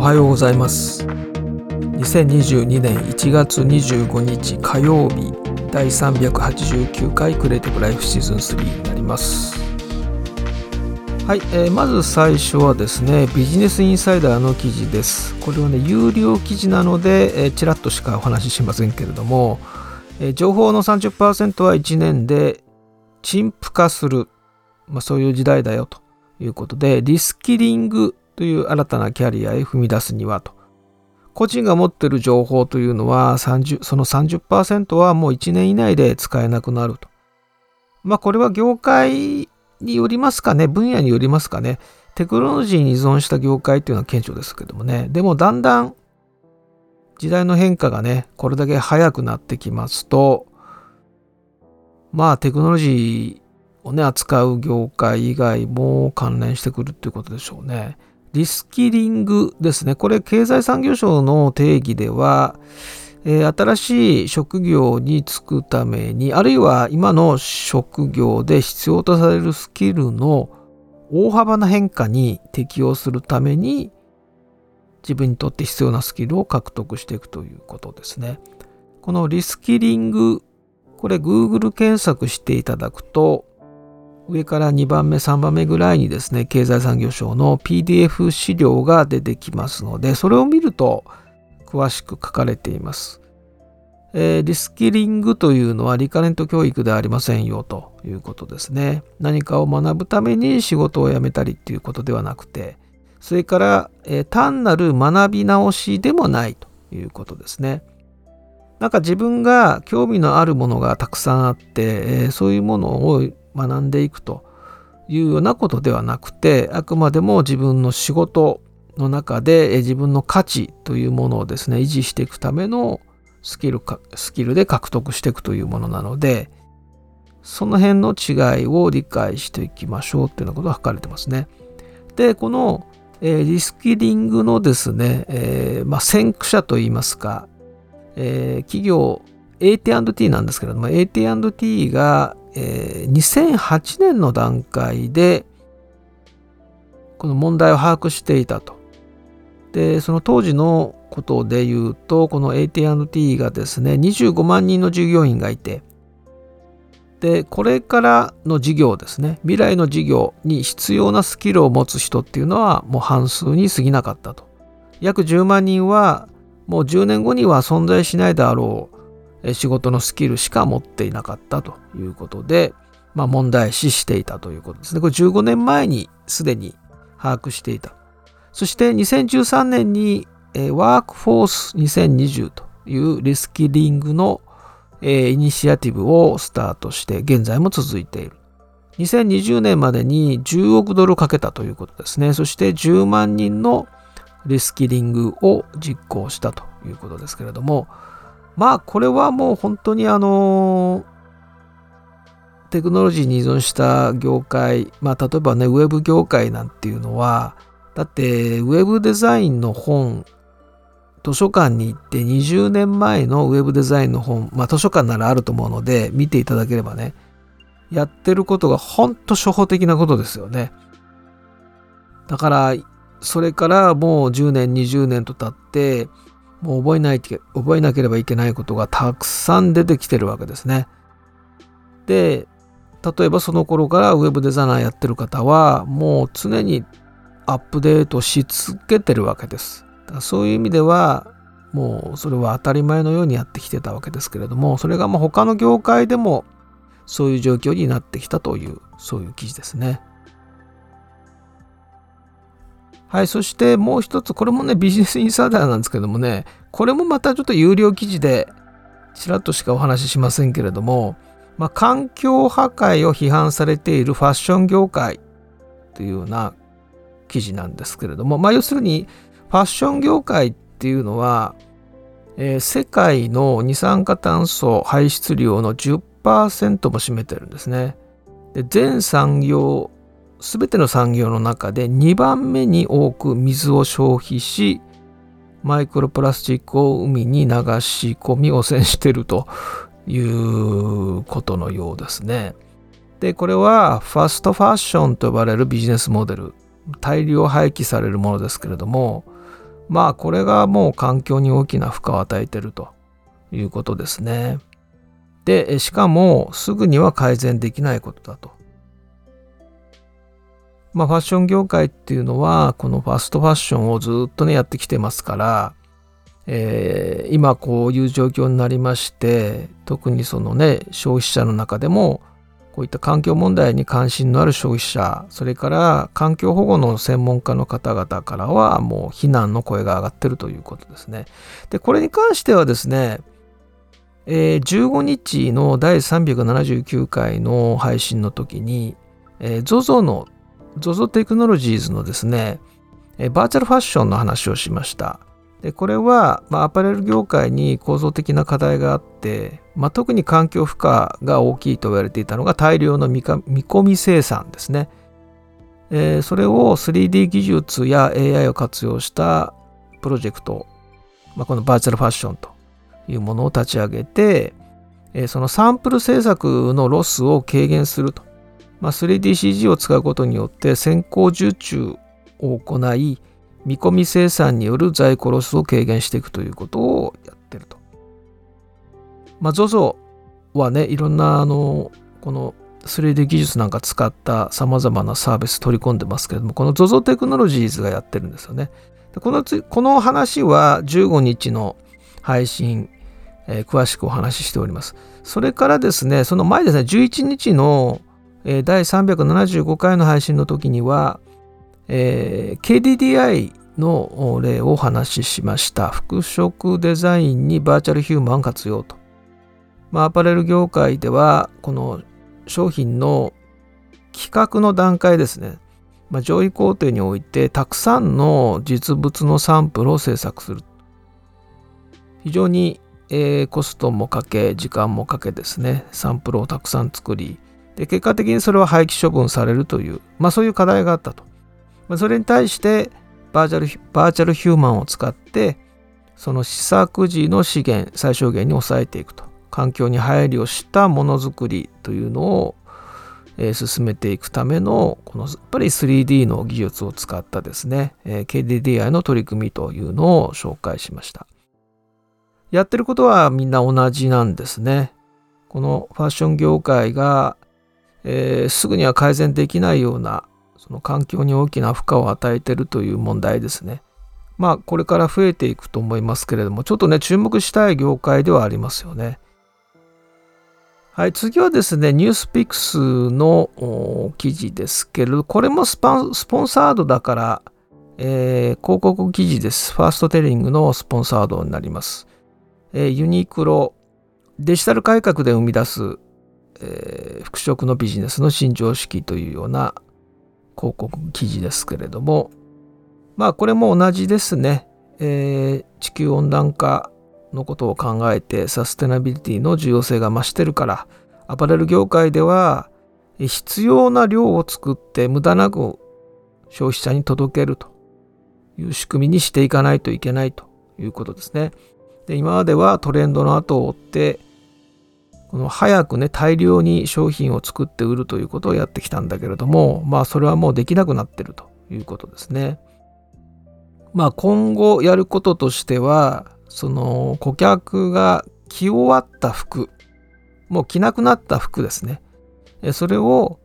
おはようございます。2022年1月25日火曜日第389回クリエイティブライフシーズン3になります。はい、えー、まず最初はですねビジネスインサイダーの記事です。これはね有料記事なので、えー、ちらっとしかお話ししませんけれども、えー、情報の30%は1年で陳腐化する、まあ、そういう時代だよということでリスキリングという新たなキャリアへ踏み出すにはと個人が持ってる情報というのは30その30%はもう1年以内で使えなくなると。まあこれは業界によりますかね、分野によりますかね。テクノロジーに依存した業界っていうのは顕著ですけどもね。でもだんだん時代の変化がね、これだけ早くなってきますと、まあテクノロジーをね、扱う業界以外も関連してくるっていうことでしょうね。リスキリングですね。これ経済産業省の定義では、えー、新しい職業に就くために、あるいは今の職業で必要とされるスキルの大幅な変化に適応するために、自分にとって必要なスキルを獲得していくということですね。このリスキリング、これ Google 検索していただくと、上から2番目、3番目ぐらいにですね、経済産業省の PDF 資料が出てきますので、それを見ると詳しく書かれています。えー、リスキリングというのはリカレント教育ではありませんよということですね。何かを学ぶために仕事を辞めたりっていうことではなくて、それから、えー、単なる学び直しでもないということですね。なんか自分が興味のあるものがたくさんあって、えー、そういうものを学んでいくというようなことではなくてあくまでも自分の仕事の中で自分の価値というものをですね維持していくためのスキルかスキルで獲得していくというものなのでその辺の違いを理解していきましょうっていうようなことが書かれてますね。でこの、え、リスキリングのですね、えー、まあ、先駆者といいますか、えー、企業 AT&T なんですけれども AT&T がえー、2008年の段階でこの問題を把握していたと。でその当時のことで言うとこの AT&T がですね25万人の従業員がいてでこれからの事業ですね未来の事業に必要なスキルを持つ人っていうのはもう半数に過ぎなかったと約10万人はもう10年後には存在しないであろう仕事のスキルしか持っていなかったということで、まあ、問題視していたということですね。これ15年前にすでに把握していた。そして2013年にワークフォース2020というリスキリングのイニシアティブをスタートして現在も続いている。2020年までに10億ドルかけたということですね。そして10万人のリスキリングを実行したということですけれども、まあこれはもう本当にあのテクノロジーに依存した業界まあ例えばねウェブ業界なんていうのはだってウェブデザインの本図書館に行って20年前のウェブデザインの本まあ図書館ならあると思うので見ていただければねやってることが本当初歩的なことですよね。だからそれからもう10年20年と経ってもう覚えない覚えなければいけないことがたくさん出てきてるわけですね。で例えばその頃からウェブデザイナーやってる方はもう常にアップデートし続けてるわけです。だからそういう意味ではもうそれは当たり前のようにやってきてたわけですけれどもそれがまあ他の業界でもそういう状況になってきたというそういう記事ですね。はい、そしてもう一つ、これもね、ビジネスインサイダーなんですけどもね、これもまたちょっと有料記事で、ちらっとしかお話ししませんけれども、まあ、環境破壊を批判されているファッション業界というような記事なんですけれども、まあ、要するに、ファッション業界っていうのは、えー、世界の二酸化炭素排出量の10%も占めてるんですね。で全産業全ての産業の中で2番目に多く水を消費しマイクロプラスチックを海に流し込み汚染しているということのようですね。でこれはファストファッションと呼ばれるビジネスモデル大量廃棄されるものですけれどもまあこれがもう環境に大きな負荷を与えてるということですね。でしかもすぐには改善できないことだと。まあファッション業界っていうのはこのファストファッションをずっとねやってきてますから、えー、今こういう状況になりまして特にそのね消費者の中でもこういった環境問題に関心のある消費者それから環境保護の専門家の方々からはもう非難の声が上がってるということですね。でこれに関してはですねえー、15日の第379回の配信の時に、えー、ZOZO の ZOZO テクノロジーズのですね、バーチャルファッションの話をしました。でこれは、まあ、アパレル業界に構造的な課題があって、まあ、特に環境負荷が大きいと言われていたのが大量の見込み生産ですね。えー、それを 3D 技術や AI を活用したプロジェクト、まあ、このバーチャルファッションというものを立ち上げて、えー、そのサンプル制作のロスを軽減すると。まあ、3DCG を使うことによって先行受注を行い、見込み生産による在庫ロスを軽減していくということをやってると。まあ、ZOZO はね、いろんなあの、この 3D 技術なんか使った様々なサービス取り込んでますけれども、この ZOZO テクノロジーズがやってるんですよね。このつこの話は15日の配信、えー、詳しくお話ししております。それからですね、その前ですね、11日の、えー、第375回の配信の時には、えー、KDDI の例をお話ししました。服飾デザインにバーチャルヒューマン活用と。まあ、アパレル業界では、この商品の企画の段階ですね。まあ、上位工程においてたくさんの実物のサンプルを制作する。非常に、えー、コストもかけ時間もかけですねサンプルをたくさん作りで結果的にそれは廃棄処分されるという、まあ、そういう課題があったと、まあ、それに対してバーチャルバーチャルヒューマンを使ってその試作時の資源最小限に抑えていくと環境に配慮したものづくりというのを、え、進めていくためのこのやっぱり 3D の技術を使ったですね、えー、KDDI の取り組みというのを紹介しました。やってることはみんな同じなんですね。このファッション業界が、えー、すぐには改善できないようなその環境に大きな負荷を与えてるという問題ですね。まあこれから増えていくと思いますけれどもちょっとね注目したい業界ではありますよね。はい、次はですね、ニュースピックスの記事ですけれど、これもスポンサードだから、えー、広告記事です。ファーストテリングのスポンサードになります。えー、ユニクロデジタル改革で生み出す、えー、服飾のビジネスの新常識というような広告記事ですけれどもまあこれも同じですね、えー、地球温暖化のことを考えてサステナビリティの重要性が増してるからアパレル業界では必要な量を作って無駄なく消費者に届けるという仕組みにしていかないといけないということですね。で今まではトレンドの後を追ってこの早くね大量に商品を作って売るということをやってきたんだけれどもまあそれはもうできなくなってるということですね。まあ今後やることとしてはその顧客が着終わった服もう着なくなった服ですねそれを、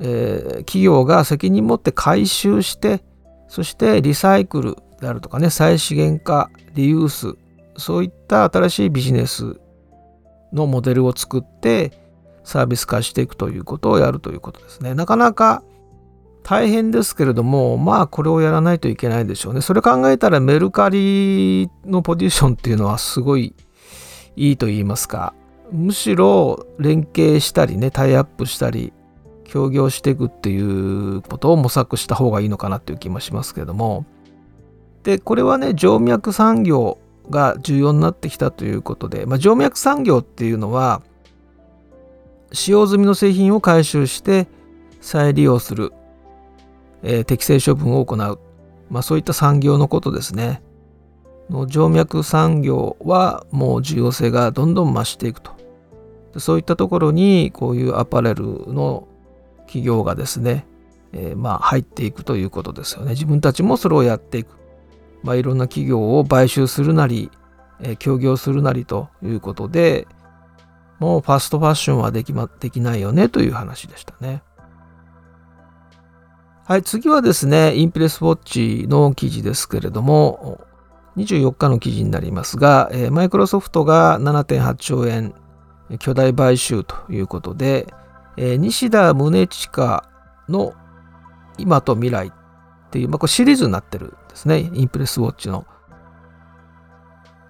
えー、企業が責任持って回収してそしてリサイクルであるとかね再資源化リユースそういった新しいビジネスのモデルを作ってサービス化していくということをやるということですね。なかなか大変ですけれども、まあこれをやらないといけないでしょうね。それ考えたらメルカリのポジションっていうのはすごいいいと言いますか、むしろ連携したりね、タイアップしたり、協業していくっていうことを模索した方がいいのかなっていう気もしますけれども。で、これはね、静脈産業が重要になってきたということで、まあ、静脈産業っていうのは使用済みの製品を回収して再利用する、えー、適正処分を行う、まあ、そういった産業のことですね。の静脈産業はもう重要性がどんどん増していくと。そういったところにこういうアパレルの企業がですね、えー、まあ入っていくということですよね。自分たちもそれをやっていく。まあ、いろんな企業を買収するなり、えー、協業するなりということでもうファストファッションはでき,、ま、できないよねという話でしたね。はい、次はですね、インプレスウォッチの記事ですけれども、24日の記事になりますが、マイクロソフトが7.8兆円巨大買収ということで、えー、西田宗近の今と未来っていう、まあ、これシリーズになってるですね。インプレスウォッチの。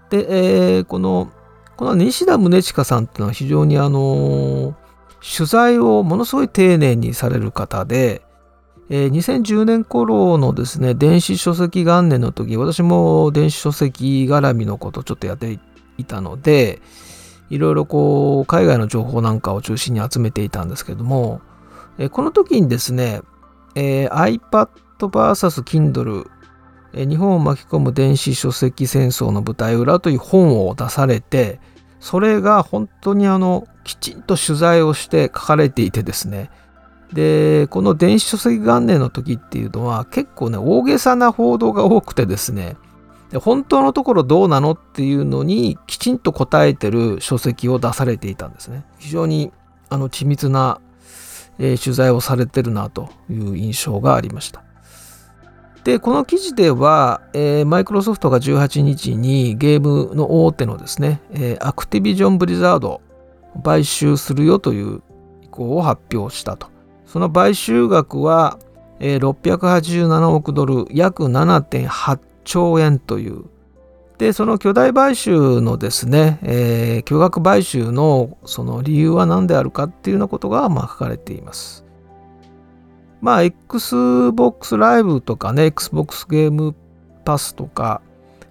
で、えー、この、この西田宗近さんっていうのは非常にあの、取材をものすごい丁寧にされる方で、えー、2010年頃のですね、電子書籍元年の時、私も電子書籍絡みのことをちょっとやっていたので、いろいろこう海外の情報なんかを中心に集めていたんですけども、えこの時にですね、えー、iPad vs Kindle 日本を巻き込む電子書籍戦争の舞台裏という本を出されてそれが本当にあのきちんと取材をして書かれていてですねでこの電子書籍元年の時っていうのは結構ね大げさな報道が多くてですねで本当のところどうなのっていうのにきちんと答えてる書籍を出されていたんですね。非常にあの緻密な、えー、取材をされてるなという印象がありました。で、この記事では、マイクロソフトが18日にゲームの大手のですね、えー、アクティビジョン・ブリザードを買収するよという意向を発表したと。その買収額は、えー、687億ドル、約7.8兆円という。で、その巨大買収のですね、えー、巨額買収のその理由は何であるかっていうようなことがまあ書かれています。まあ、Xbox Live とかね、Xbox ゲームパスとか、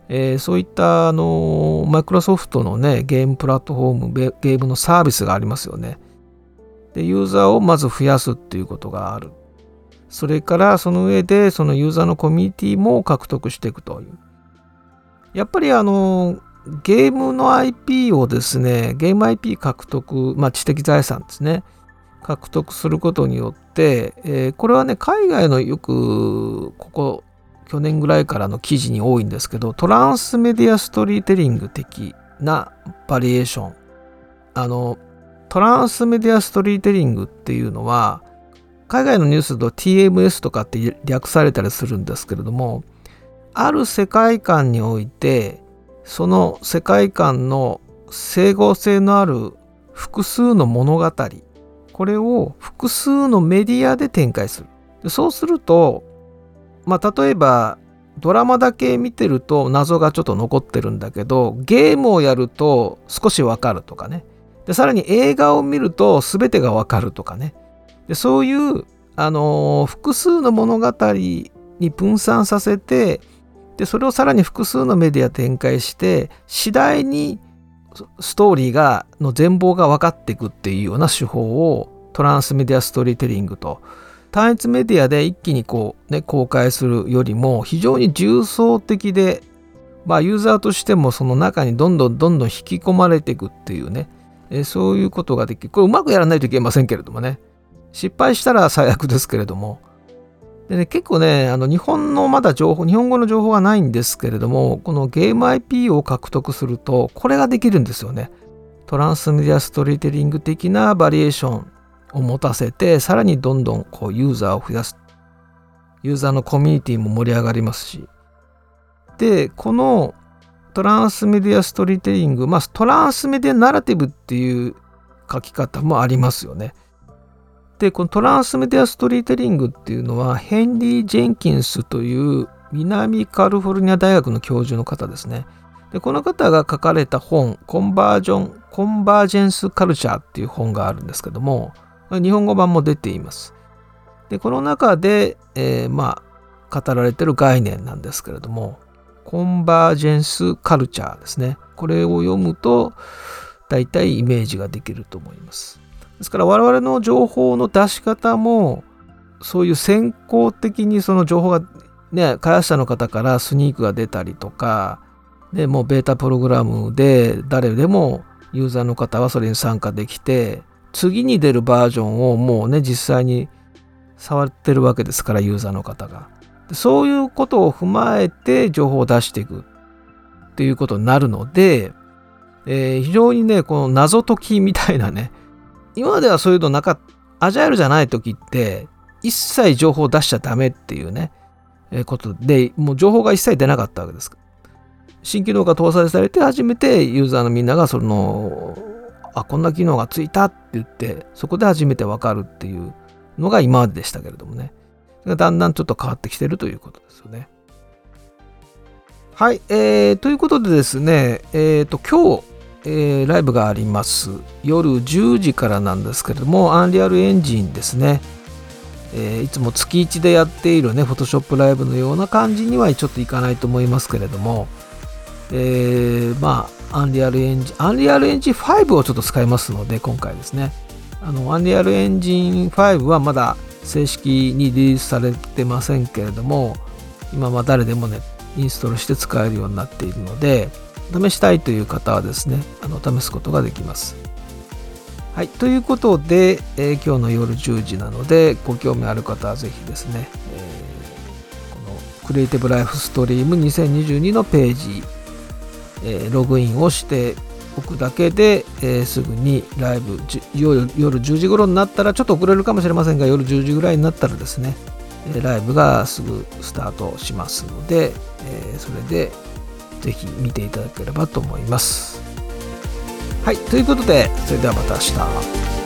えー、そういったあのマイクロソフトのね、ゲームプラットフォーム、ゲームのサービスがありますよね。で、ユーザーをまず増やすっていうことがある。それからその上でそのユーザーのコミュニティも獲得していくという。やっぱりあのゲームの IP をですね、ゲーム IP 獲得、まあ知的財産ですね、獲得することによって、えー、これはね、海外のよくここ去年ぐらいからの記事に多いんですけど、トランスメディアストリーテリング的なバリエーション。あの、トランスメディアストリーテリングっていうのは、海外のニュースだと TMS とかって略されたりするんですけれどもある世界観においてその世界観の整合性のある複数の物語これを複数のメディアで展開する。そうするとまあ例えばドラマだけ見てると謎がちょっと残ってるんだけどゲームをやると少しわかるとかね。でさらに映画を見ると全てがわかるとかね。でそういう、あのー、複数の物語に分散させてでそれをさらに複数のメディア展開して次第にストーリーがの全貌が分かっていくっていうような手法をトランスメディアストーリーテリングと。単一メディアで一気にこう、ね、公開するよりも非常に重層的で、まあ、ユーザーとしてもその中にどんどんどんどん引き込まれていくっていうね。えそういうことができるこれうまくやらないといけませんけれどもね。失敗したら最悪ですけれども。でね、結構ね、あの日本のまだ情報、日本語の情報がないんですけれども、このゲーム IP を獲得すると、これができるんですよね。トランスメディアストリーテリング的なバリエーションを持たせて、さらにどんどんこうユーザーを増やす。ユーザーのコミュニティも盛り上がりますし。で、このトランスメディアストリーテリング、まあトランスメディアナラティブっていう書き方もありますよね。で、このトランスメディアストリーテリングっていうのは、ヘンリー・ジェンキンスという南カリフォルニア大学の教授の方ですね。で、この方が書かれた本、コンバージョン、コンバージェンス・カルチャーっていう本があるんですけども、日本語版も出ています。で、この中で、えー、まあ、語られてる概念なんですけれども、コンバージェンス・カルチャーですね。これを読むと、大体イメージができると思います。ですから我々の情報の出し方もそういう先行的にその情報がね開発者の方からスニークが出たりとかでもうベータプログラムで誰でもユーザーの方はそれに参加できて次に出るバージョンをもうね実際に触ってるわけですからユーザーの方が。そういうことを踏まえて情報を出していくっていうことになるので、えー、非常にね、この謎解きみたいなね、今まではそういうのなかっアジャイルじゃない時って、一切情報を出しちゃダメっていうね、えー、ことで、もう情報が一切出なかったわけです。新機能が搭載されて初めてユーザーのみんながその、あ、こんな機能がついたって言って、そこで初めてわかるっていうのが今まででしたけれどもね。だんだんちょっと変わってきてるということですよね。はい、えー、ということでですね、えっ、ー、と、今日、えー、ライブがあります。夜10時からなんですけれども、アンリアルエンジンですね。えー、いつも月1でやっているね、フォトショップライブのような感じにはちょっといかないと思いますけれども、えー、まあ、アンリアルエンジン、アンリアルエンジン5をちょっと使いますので、今回ですね。あの、アンリアルエンジン5はまだ正式にリリースされてませんけれども、今は誰でもね、インストールして使えるようになっているので、試したいという方はですね、あの試すことができます。はい、ということで、えー、今日の夜10時なので、ご興味ある方はぜひですね、えー、このクリエイティブライフストリーム2022のページ、えー、ログインをしておくだけで、え、すぐにライブ夜、夜10時頃になったら、ちょっと遅れるかもしれませんが、夜10時ぐらいになったらですね、ライブがすぐスタートしますので、え、それでぜひ見ていただければと思います。はい、ということで、それではまた明日。